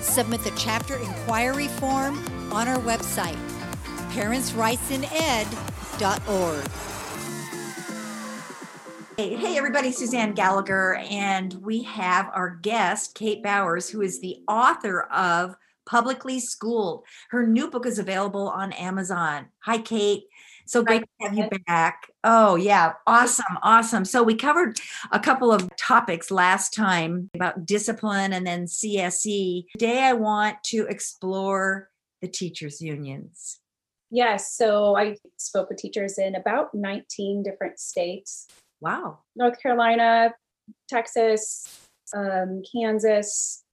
Submit the chapter inquiry form on our website, parentsrightsined.org. Hey, hey, everybody, Suzanne Gallagher, and we have our guest, Kate Bowers, who is the author of Publicly Schooled. Her new book is available on Amazon. Hi, Kate. So great to have you back. Oh, yeah. Awesome. Awesome. So, we covered a couple of topics last time about discipline and then CSE. Today, I want to explore the teachers' unions. Yes. So, I spoke with teachers in about 19 different states. Wow. North Carolina, Texas, um, Kansas,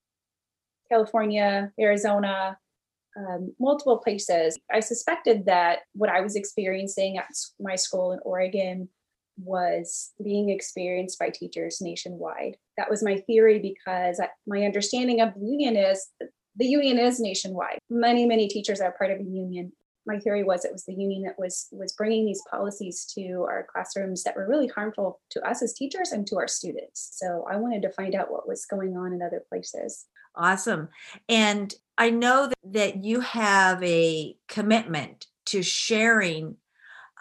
California, Arizona, um, multiple places. I suspected that what I was experiencing at my school in Oregon was being experienced by teachers nationwide. That was my theory because my understanding of the union is the union is nationwide. Many, many teachers are part of the union. My theory was it was the union that was was bringing these policies to our classrooms that were really harmful to us as teachers and to our students. So I wanted to find out what was going on in other places. Awesome. And I know that, that you have a commitment to sharing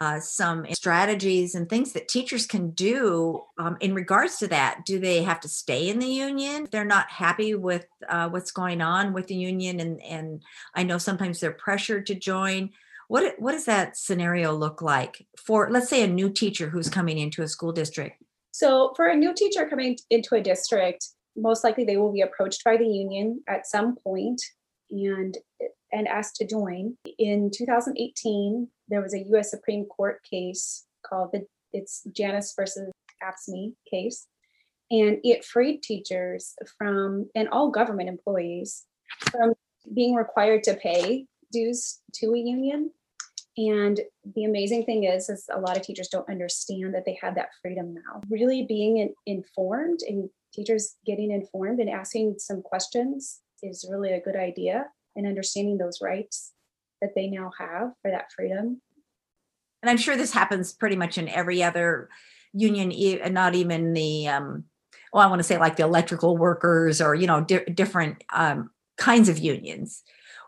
uh, some strategies and things that teachers can do um, in regards to that. Do they have to stay in the union? They're not happy with uh, what's going on with the union, and and I know sometimes they're pressured to join. What what does that scenario look like for, let's say, a new teacher who's coming into a school district? So, for a new teacher coming into a district, most likely they will be approached by the union at some point and and asked to join. In 2018, there was a U.S. Supreme Court case called the it's Janus versus AFSCME case, and it freed teachers from and all government employees from being required to pay dues to a union. And the amazing thing is, is a lot of teachers don't understand that they have that freedom now. Really being informed and teachers getting informed and asking some questions is really a good idea and understanding those rights that they now have for that freedom. And I'm sure this happens pretty much in every other union, and not even the, um, well, I want to say like the electrical workers or, you know, di- different um, kinds of unions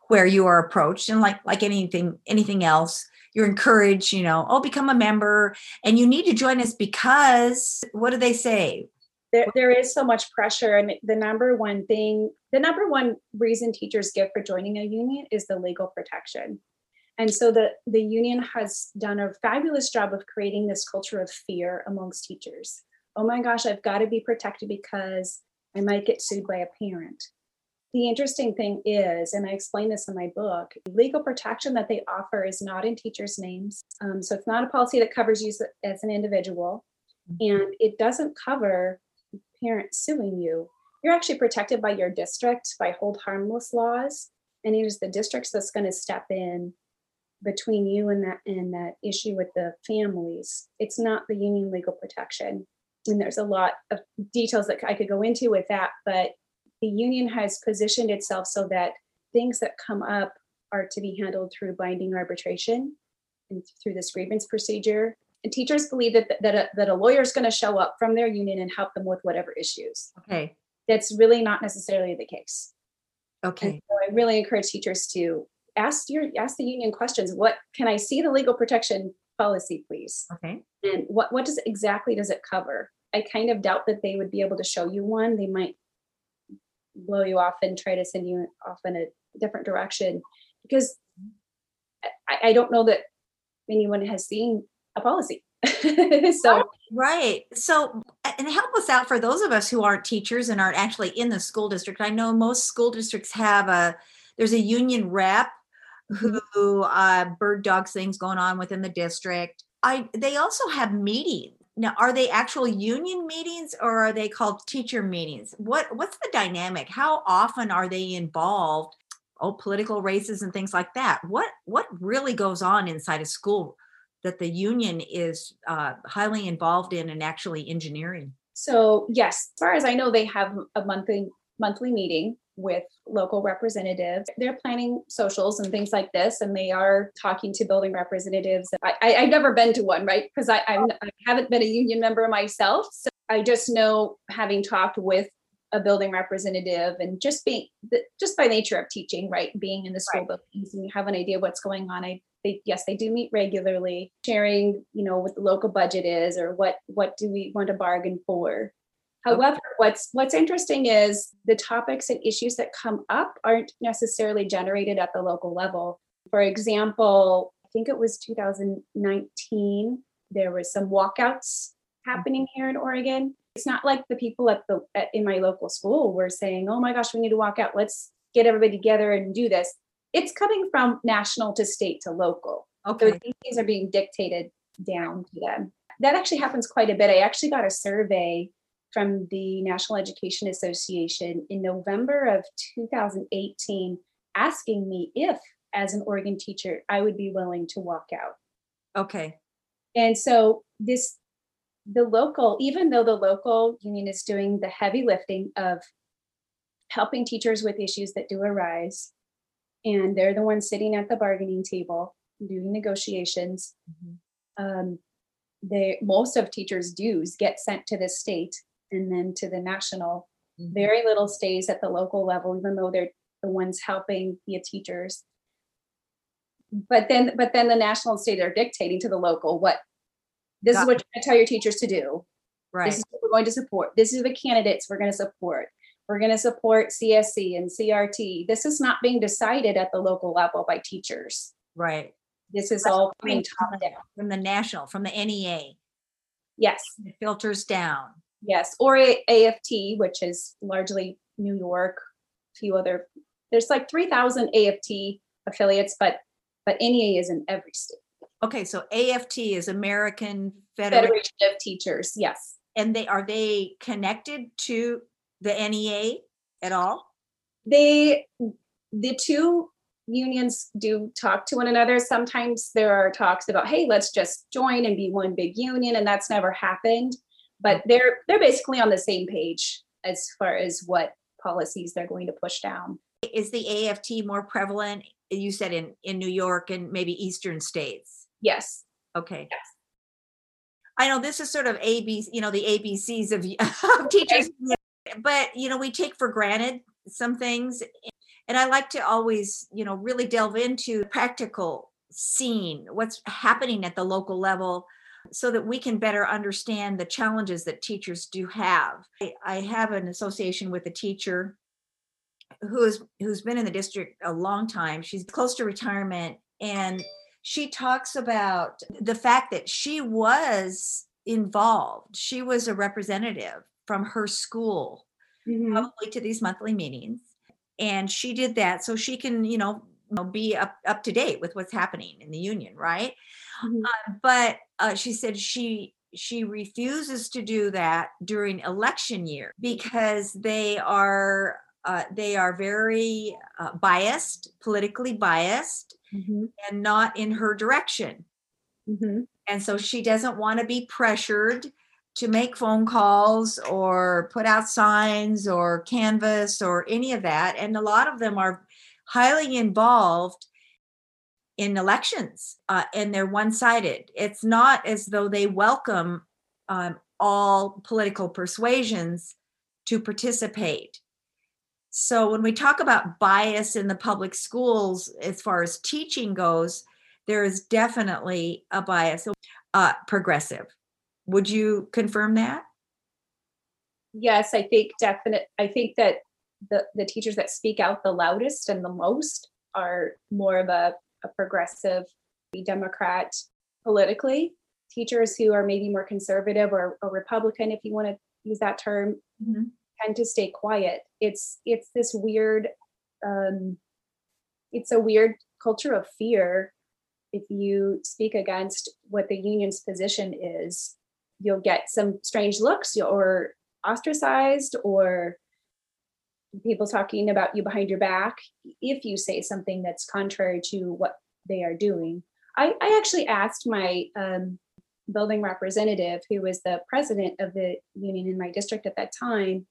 where you are approached and like like anything anything else you're encouraged you know oh become a member and you need to join us because what do they say there, there is so much pressure. And the number one thing the number one reason teachers give for joining a union is the legal protection. And so the, the union has done a fabulous job of creating this culture of fear amongst teachers. Oh my gosh i've got to be protected because i might get sued by a parent. The interesting thing is, and I explain this in my book, legal protection that they offer is not in teachers' names. Um, so it's not a policy that covers you as an individual, mm-hmm. and it doesn't cover parents suing you, you're actually protected by your district by hold harmless laws. And it is the districts that's going to step in between you and that and that issue with the families. It's not the union legal protection. And there's a lot of details that I could go into with that, but the union has positioned itself so that things that come up are to be handled through binding arbitration and through this grievance procedure and teachers believe that that a, that a lawyer is going to show up from their union and help them with whatever issues. Okay. That's really not necessarily the case. Okay. So I really encourage teachers to ask your ask the union questions. What can I see the legal protection policy, please? Okay. And what what does exactly does it cover? I kind of doubt that they would be able to show you one. They might blow you off and try to send you off in a different direction. because I, I don't know that anyone has seen a policy. so right. So and help us out for those of us who aren't teachers and aren't actually in the school district. I know most school districts have a there's a union rep who uh, bird dogs things going on within the district. I they also have meetings. Now are they actual union meetings or are they called teacher meetings? What what's the dynamic? How often are they involved? Oh political races and things like that. What what really goes on inside a school that the union is uh, highly involved in and actually engineering. So yes, as far as I know, they have a monthly monthly meeting with local representatives. They're planning socials and things like this, and they are talking to building representatives. I, I, I've never been to one, right? Because I, I'm, I haven't been a union member myself, so I just know having talked with a building representative and just being just by nature of teaching, right, being in the school Right. buildings and you have an idea what's going on. I they yes they do meet regularly, sharing you know what the local budget is or what what do we want to bargain for. However, what's what's interesting is the topics and issues that come up aren't necessarily generated at the local level. For example, I think it was 2019, there was some walkouts happening mm-hmm. here in Oregon. It's not like the people at the at, in my local school were saying, "Oh my gosh, we need to walk out. Let's get everybody together and do this." It's coming from national to state to local. So Okay. these things are being dictated down to them. That actually happens quite a bit. I actually got a survey from the National Education Association in November of 2018 asking me if, as an Oregon teacher, I would be willing to walk out. Okay. And so this the local, even though the local union is doing the heavy lifting of helping teachers with issues that do arise, and they're the ones sitting at the bargaining table doing negotiations, Mhm. um, they most of teachers' dues get sent to the state and then to the national. Mhm. Very little stays at the local level, even though they're the ones helping the teachers. But then, but then the national and state are dictating to the local what this Got is what you're going to tell your teachers to do. Right. This is what we're going to support. This is the candidates we're going to support. We're going to support CSE and CRT. This is not being decided at the local level by teachers. Right. This is That's all coming top down. From the national, from the NEA, Yes. it filters down. Yes, or AFT, which is largely New York, a few other. There's like 3,000 AFT affiliates, but but NEA is in every state. Okay, so AFT is American Federation, Federation of Teachers, yes. and they are they connected to the NEA at all? They the two unions do talk to one another. Sometimes there are talks about, hey, let's just join and be one big union, and that's never happened. But mm-hmm. they're they're basically on the same page as far as what policies they're going to push down. Is the AFT more prevalent? You said in in New York and maybe eastern states. Yes. Okay. Yes. I know this is sort of AB, you know, the ABCs of, of teachers, but you know, we take for granted some things. And I like to always, you know, really delve into practical scene, what's happening at the local level so that we can better understand the challenges that teachers do have. I, I have an association with a teacher who's who's been in the district a long time. She's close to retirement and she talks about the fact that she was involved. She was a representative from her school Mhm. probably to these monthly meetings and she did that so she can you know be up up to date with what's happening in the union right Mhm. but uh, she said she she refuses to do that during election year because they are uh, they are very uh, biased politically biased Mhm. and not in her direction Mhm. and so she doesn't want to be pressured to make phone calls or put out signs or canvas or any of that. And a lot of them are highly involved in elections uh, and they're one sided. It's not as though they welcome um, all political persuasions to participate. So when we talk about bias in the public schools, as far as teaching goes, there is definitely a bias, uh, progressive. Would you confirm that? Yes, I think definite. I think that the the teachers that speak out the loudest and the most are more of a, a progressive Democrat politically. Teachers who are maybe more conservative or, or Republican, if you want to use that term, Mhm. tend to stay quiet. It's it's this weird, um, it's a weird culture of fear. If you speak against what the union's position is, you'll get some strange looks or ostracized or people talking about you behind your back if you say something that's contrary to what they are doing. I, I actually asked my um, building representative, who was the president of the union in my district at that time,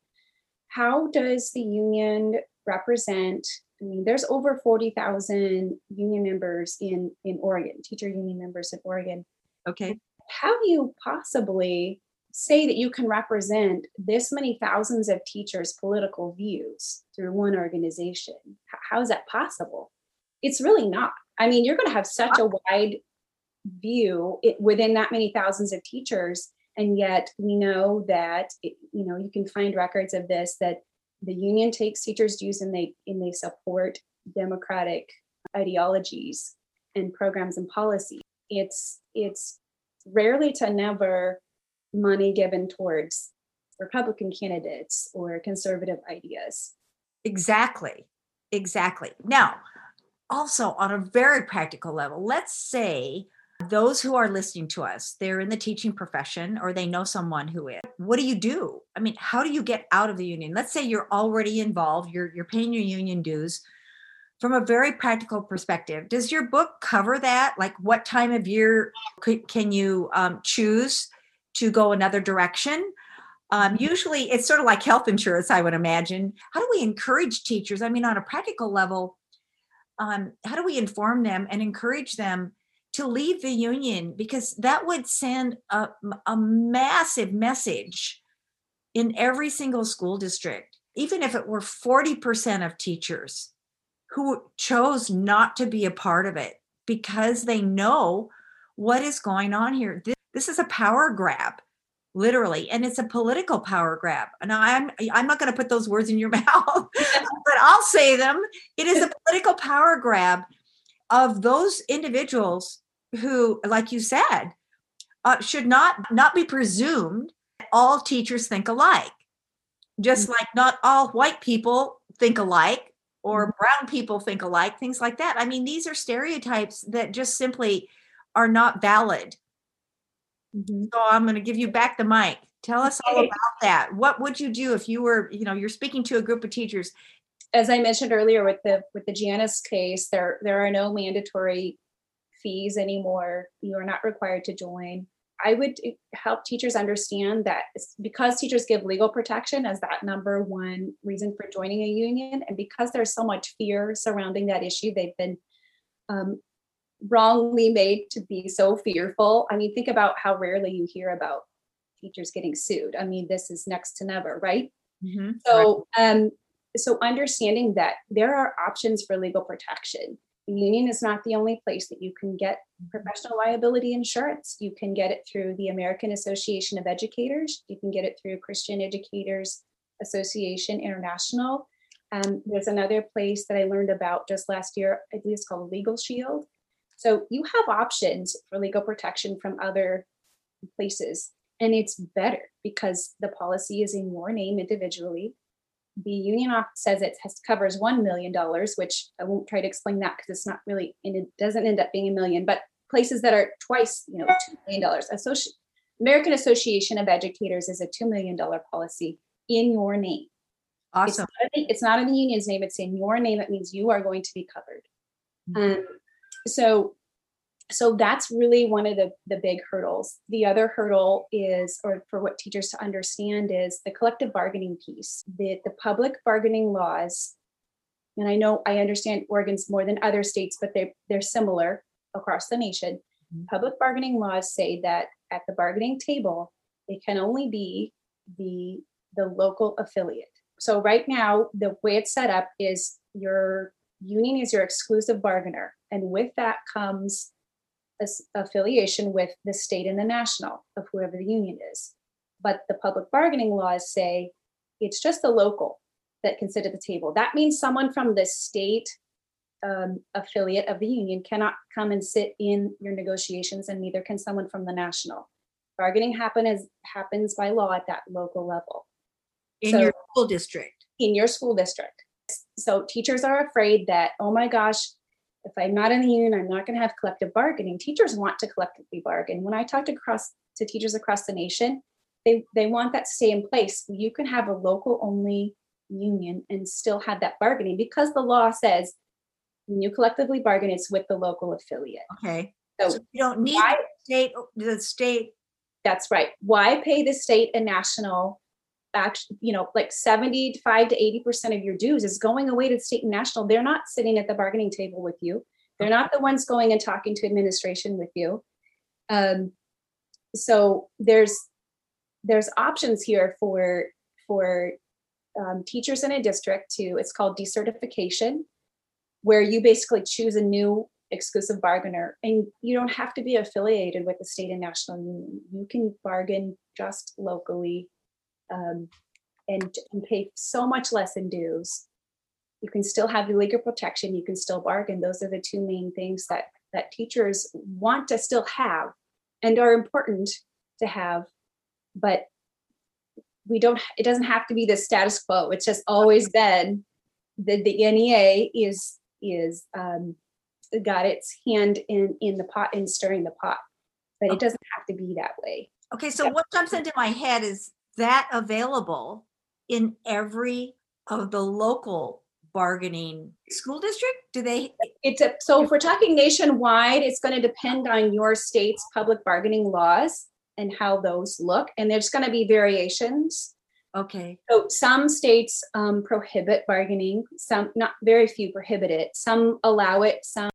how does the union represent? I mean, there's over 40,000 union members in, in Oregon, teacher union members in Oregon Okay. How do you possibly say that you can represent this many thousands of teachers' political views through one organization? How is that possible? It's really not. I mean, you're going to have such a wide view it, within that many thousands of teachers, and yet we know that it, you know you can find records of this that the union takes teachers' dues and they and they support democratic ideologies and programs and policies it's it's rarely to never money given towards republican candidates or conservative ideas Exactly. Exactly. Now, also on a very practical level, let's say those who are listening to us, they're in the teaching profession or they know someone who is. What do you do? I mean, how do you get out of the union? Let's say you're already involved, you're you're paying your union dues. From a very practical perspective, does your book cover that? Like, what time of year could, can you um, choose to go another direction? Um, usually it's sort of like health insurance, I would imagine. How do we encourage teachers? I mean, on a practical level, um, how do we inform them and encourage them to leave the union? Because that would send a, a massive message in every single school district, even if it were 40% of teachers who chose not to be a part of it because they know what is going on here. This, this is a power grab literally and it's a political power grab. And i'm i'm not going to put those words in your mouth but i'll say them. It is a political power grab of those individuals who like you said uh, should not not be presumed that all teachers think alike. Just like not all white people think alike or mm-hmm. brown people think alike things like that. I mean these are stereotypes that just simply are not valid. Mm-hmm. So I'm going to give you back the mic. Tell us all about that. What would you do if you were, you know, you're speaking to a group of teachers? as i mentioned earlier with the with the Janus case there there are no mandatory fees anymore. You are not required to join i would help teachers understand that because teachers give legal protection as that number one reason for joining a union and because there's so much fear surrounding that issue they've been um, wrongly made to be so fearful. I mean think about how rarely you hear about teachers getting sued. I mean this is next to never right? So, um, so understanding that there are options for legal protection. Union is not the only place that you can get professional liability insurance. You can get it through the American Association of Educators. You can get it through Christian Educators Association International. Um, there's another place that I learned about just last year. I believe it's called Legal Shield. So you have options for legal protection from other places, and it's better because the policy is in your name individually the union says it has covers one million dollars, which I won't try to explain that because it's not really and it doesn't end up being a million, but places that are twice, you know, two million dollars. Associ- American Association of Educators is a two million dollar policy in your name. It's Awesome. not, in- it's not in the union's name; it's in your name. It means you are going to be covered. Mhm. Um, so, so that's really one of the the big hurdles. The other hurdle is, or for what teachers to understand, is the collective bargaining piece. The the public bargaining laws, and I know I understand Oregon's more than other states, but they they're similar across the nation. Mhm. Public bargaining laws say that at the bargaining table, it can only be the the local affiliate. So right now, the way it's set up is your union is your exclusive bargainer, and with that comes affiliation with the state and the national of whoever the union is. But the public bargaining laws say it's just the local that can sit at the table. That means someone from the state um, affiliate of the union cannot come and sit in your negotiations, and neither can someone from the national. Bargaining happen as happens by law at that local level In So- your school district. in your school district. So teachers are afraid that, oh my gosh, if I'm not in the union, I'm not going to have collective bargaining. Teachers want to collectively bargain. When I talked across to teachers across the nation, they they want that to stay in place. You can have a local only union and still have that bargaining because the law says when you collectively bargain, it's with the local affiliate. Okay. So So you don't need why- the state, the state, That's right. Why pay the state and national? Actually, you know, like 75 to 80% of your dues is going away to state and national. They're not sitting at the bargaining table with you. They're not the ones going and talking to administration with you. Um, so there's there's options here for for um, teachers in a district to it's called decertification where you basically choose a new exclusive bargainer and you don't have to be affiliated with the state and national union you can bargain just locally um, and, and pay so much less in dues. You can still have the legal protection you can still bargain. Those are the two main things that that teachers want to still have and are important to have but we don't it doesn't have to be the status quo. It's just always been the the nea is is um got its hand in in the pot and stirring the pot but it doesn't have to be that way. Okay, so Yeah. what jumps into my head is that available in every of the local bargaining school district? Do they, it's a so if we're talking nationwide it's going to depend on your state's public bargaining laws and how those look and there's going to be variations okay, So some states um, prohibit bargaining, some, not very few prohibit it, some allow it, some,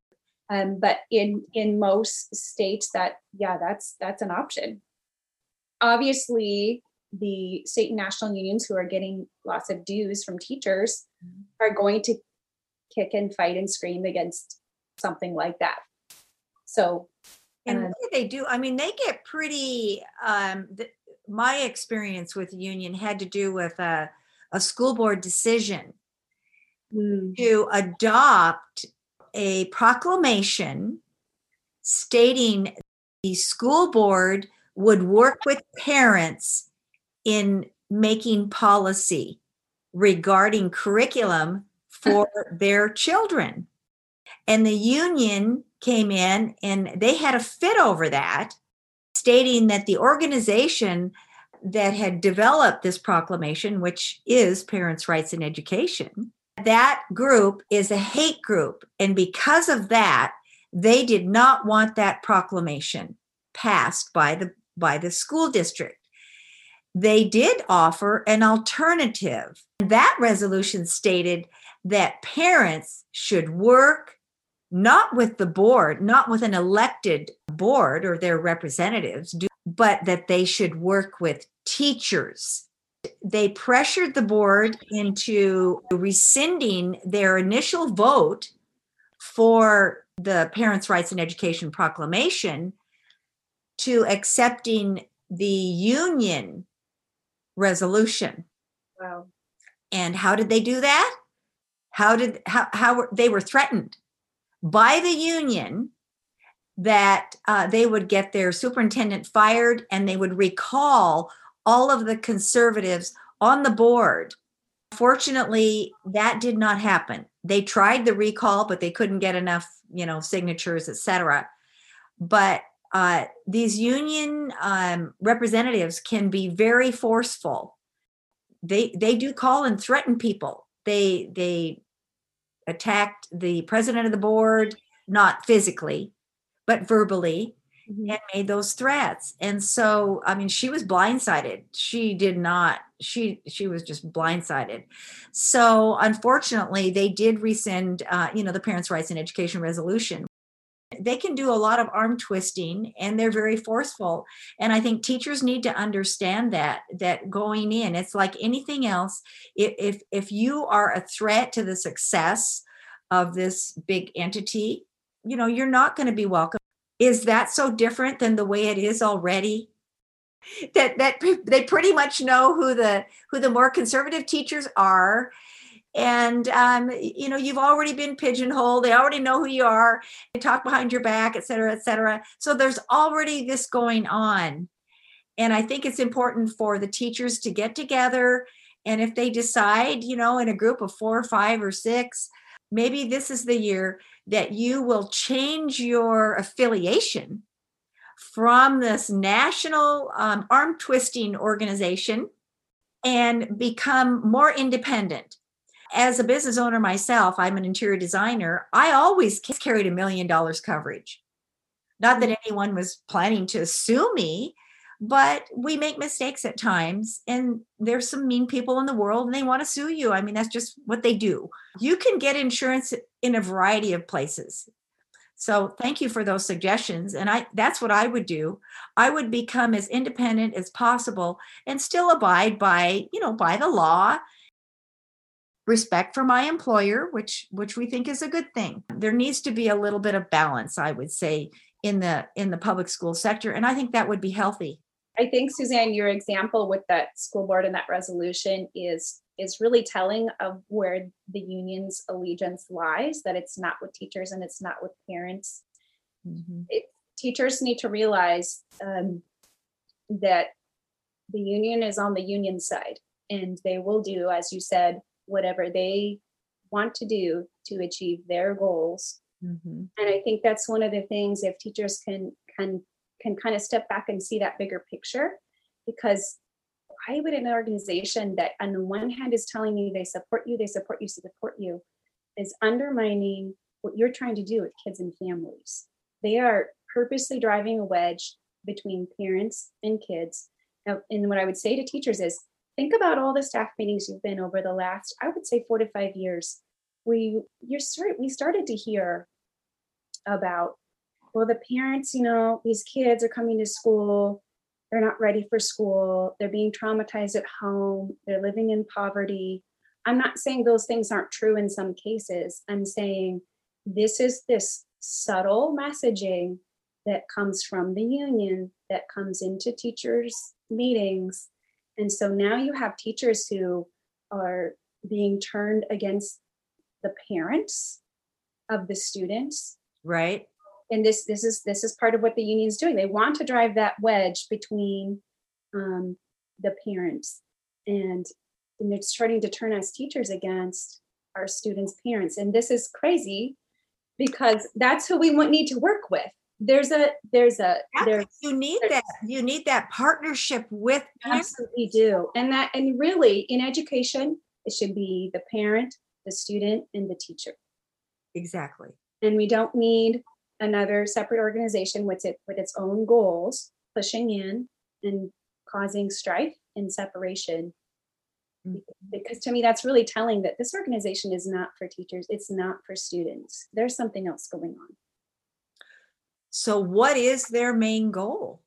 um, but in, in most states that, yeah, that's, that's an option. Obviously, the state and national unions who are getting lots of dues from teachers Mhm. are going to kick and fight and scream against something like that. So, and what do they do? I mean, they get pretty, um, my experience with the union had to do with a, a school board decision mm, to adopt a proclamation stating the school board would work with parents in making policy regarding curriculum for their children. And the union came in and they had a fit over that, stating that the organization that had developed this proclamation, which is Parents' Rights in Education, that group is a hate group. And because of that, they did not want that proclamation passed by the by the school district. They did offer an alternative. That resolution stated that parents should work not with the board, not with an elected board or their representatives, but that they should work with teachers. They pressured the board into rescinding their initial vote for the Parents' Rights in Education proclamation to accepting the union resolution. wow. And how did they do that? How did how how were they were threatened by the union that uh, they would get their superintendent fired and they would recall all of the conservatives on the board. Fortunately, that did not happen. They tried the recall, but they couldn't get enough, you know, signatures, etc. But uh, these union um, representatives can be very forceful. They they do call and threaten people. They they attacked the president of the board, not physically, but verbally, Mhm. and made those threats. And so, I mean, she was blindsided. She did not. She she was just blindsided. So, unfortunately, they did rescind, uh, you know, the Parents' Rights in Education resolution. They can do a lot of arm twisting, and they're very forceful. And I think teachers need to understand that. That going in, it's like anything else. If if, you are a threat to the success of this big entity, you know, you're not going to be welcome is that so different than the way it is already that that they pretty much know who the who the more conservative teachers are and um, you know you've already been pigeonholed they already know who you are they talk behind your back et cetera et cetera. So there's already this going on. And i think it's important for the teachers to get together and if they decide you know in a group of four or five or six maybe this is the year that you will change your affiliation from this national um, arm twisting organization and become more independent as a business owner myself, I'm an interior designer. I always carried a million dollars coverage. Not that mm-hmm. anyone was planning to sue me, but we make mistakes at times. And there's some mean people in the world and they want to sue you. I mean, that's just what they do. You can get insurance in a variety of places. So thank you for those suggestions. And I that's what I would do. I would become as independent as possible and still abide by, you know, by the law respect for my employer which which we think is a good thing. There needs to be a little bit of balance i would say in the in the public school sector and i think that would be healthy. I think suzanne your example with that school board and that resolution is is really telling of where the union's allegiance lies that it's not with teachers and it's not with parents. Mm-hmm. it, teachers need to realize um, that the union is on the union side and they will do as you said whatever they want to do to achieve their goals. Mm-hmm. And I think that's one of the things if teachers can can can kind of step back and see that bigger picture, because why would an organization that on the one hand is telling you they support you, they support you, support you, is undermining what you're trying to do with kids and families. They are purposely driving a wedge between parents and kids. Now, and what I would say to teachers is think about all the staff meetings you've been over the last, I would say four to five years. We you're start, we started to hear about, well, the parents, you know, these kids are coming to school, they're not ready for school, they're being traumatized at home, they're living in poverty. I'm not saying those things aren't true in some cases. I'm saying this is this subtle messaging that comes from the union that comes into teachers' meetings and so now you have teachers who are being turned against the parents of the students. Right. And this this is this is part of what the union is doing. They want to drive that wedge between um, the parents and and they're starting to turn us teachers against our students' parents. And this is crazy because that's who we need to work with there's a there's a there's you need that you need that partnership with absolutely do. And that and really in education it should be the parent the student and the teacher. Exactly. And we don't need another separate organization with it with its own goals pushing in and causing strife and separation. Mm-hmm. because to me that's really telling that this organization is not for teachers it's not for students. There's something else going on so, what is their main goal?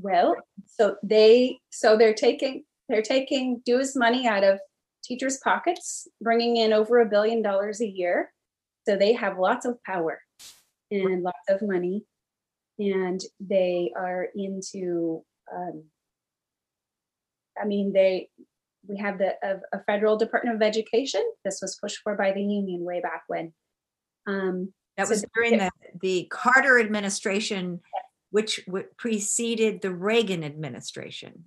Well, so they so they're taking they're taking dues money out of teachers' pockets, bringing in over a billion dollars a year. So they have lots of power and lots of money, and they are into. Um, I mean, they we have the a, a, federal Department of Education. This was pushed for by the union way back when. Um, that was during the, the Carter administration, which preceded the Reagan administration.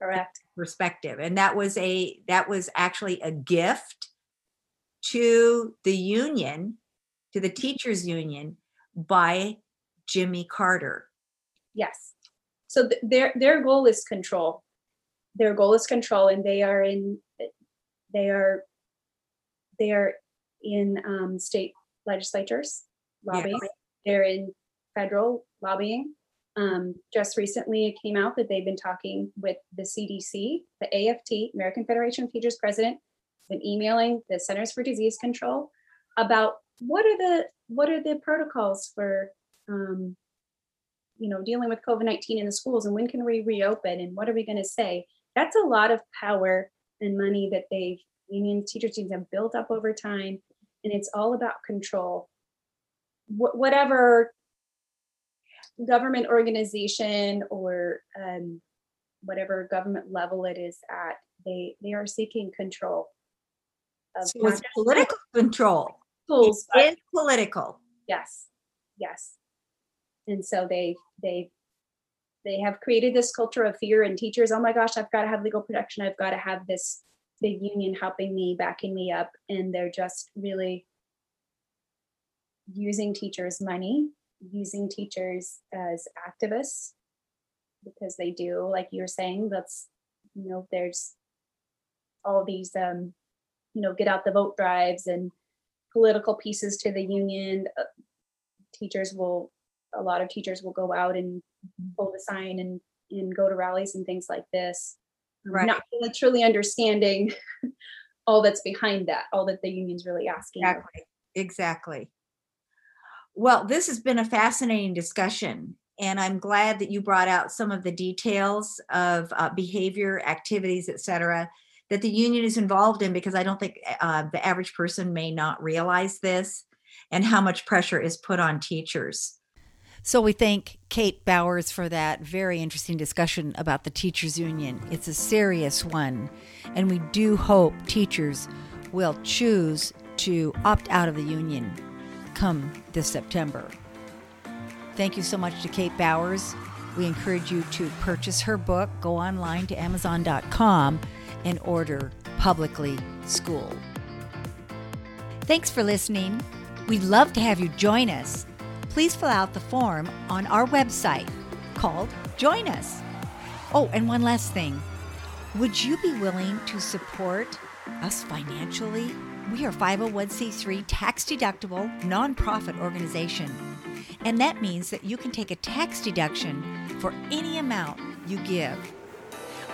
Correct. Perspective. And that was a that was actually a gift to the union, to the teachers union by Jimmy Carter. Yes. So th- their their goal is control. Their goal is control, and they are in they are they are in um, state legislatures lobbying. Yes. They're in federal lobbying. Um, just recently, it came out that they've been talking with the CDC, the AFT, American Federation of Teachers President, been emailing the Centers for Disease Control about what are the what are the protocols for um, you know dealing with COVID nineteen in the schools and when can we reopen and what are we going to say? That's a lot of power and money that they've union teachers teams have built up over time and it's all about control. Wh- whatever government organization or um, whatever government level it is at, they they are seeking control. of So it's political control. but It's political. Yes, yes. And so they they they have created this culture of fear and teachers, oh my gosh, I've got to have legal protection. I've got to have this big union helping me, backing me up. And they're just really using teachers' money, using teachers as activists because they do, like you're saying, that's you know, there's all these um, you know, get out the vote drives and political pieces to the union. Uh, teachers will, a lot of teachers will go out and hold a sign and, and go to rallies and things like this. Right. Not really truly understanding all that's behind that, all that the union's really asking. Exactly. Exactly. Well, this has been a fascinating discussion, and I'm glad that you brought out some of the details of uh, behavior, activities, et cetera, that the union is involved in because I don't think uh, the average person may not realize this and how much pressure is put on teachers. So we thank Kate Bowers for that very interesting discussion about the teachers union. It's a serious one, and we do hope teachers will choose to opt out of the union come this September. Thank you so much to Kate Bowers. We encourage you to purchase her book, go online to amazon.com and order Publicly Schooled. Thanks for listening. We'd love to have you join us. Please fill out the form on our website called Join Us. Oh, and one last thing. Would you be willing to support us financially? We are 501c3 tax deductible nonprofit organization. And that means that you can take a tax deduction for any amount you give.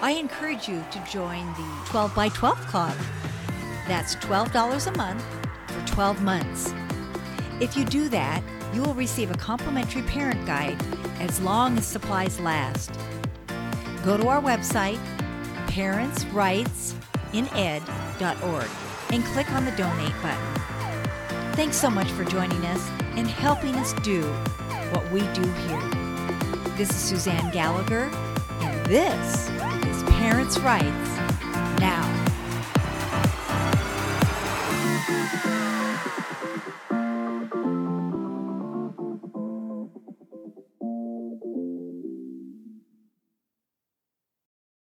I encourage you to join the 12 by 12 Club. That's $12 a month for 12 months. If you do that, you will receive a complimentary parent guide as long as supplies last. Go to our website, parentsrightsined.org, and click on the donate button. Thanks so much for joining us and helping us do what we do here. This is Suzanne Gallagher, and this is Parents' Rights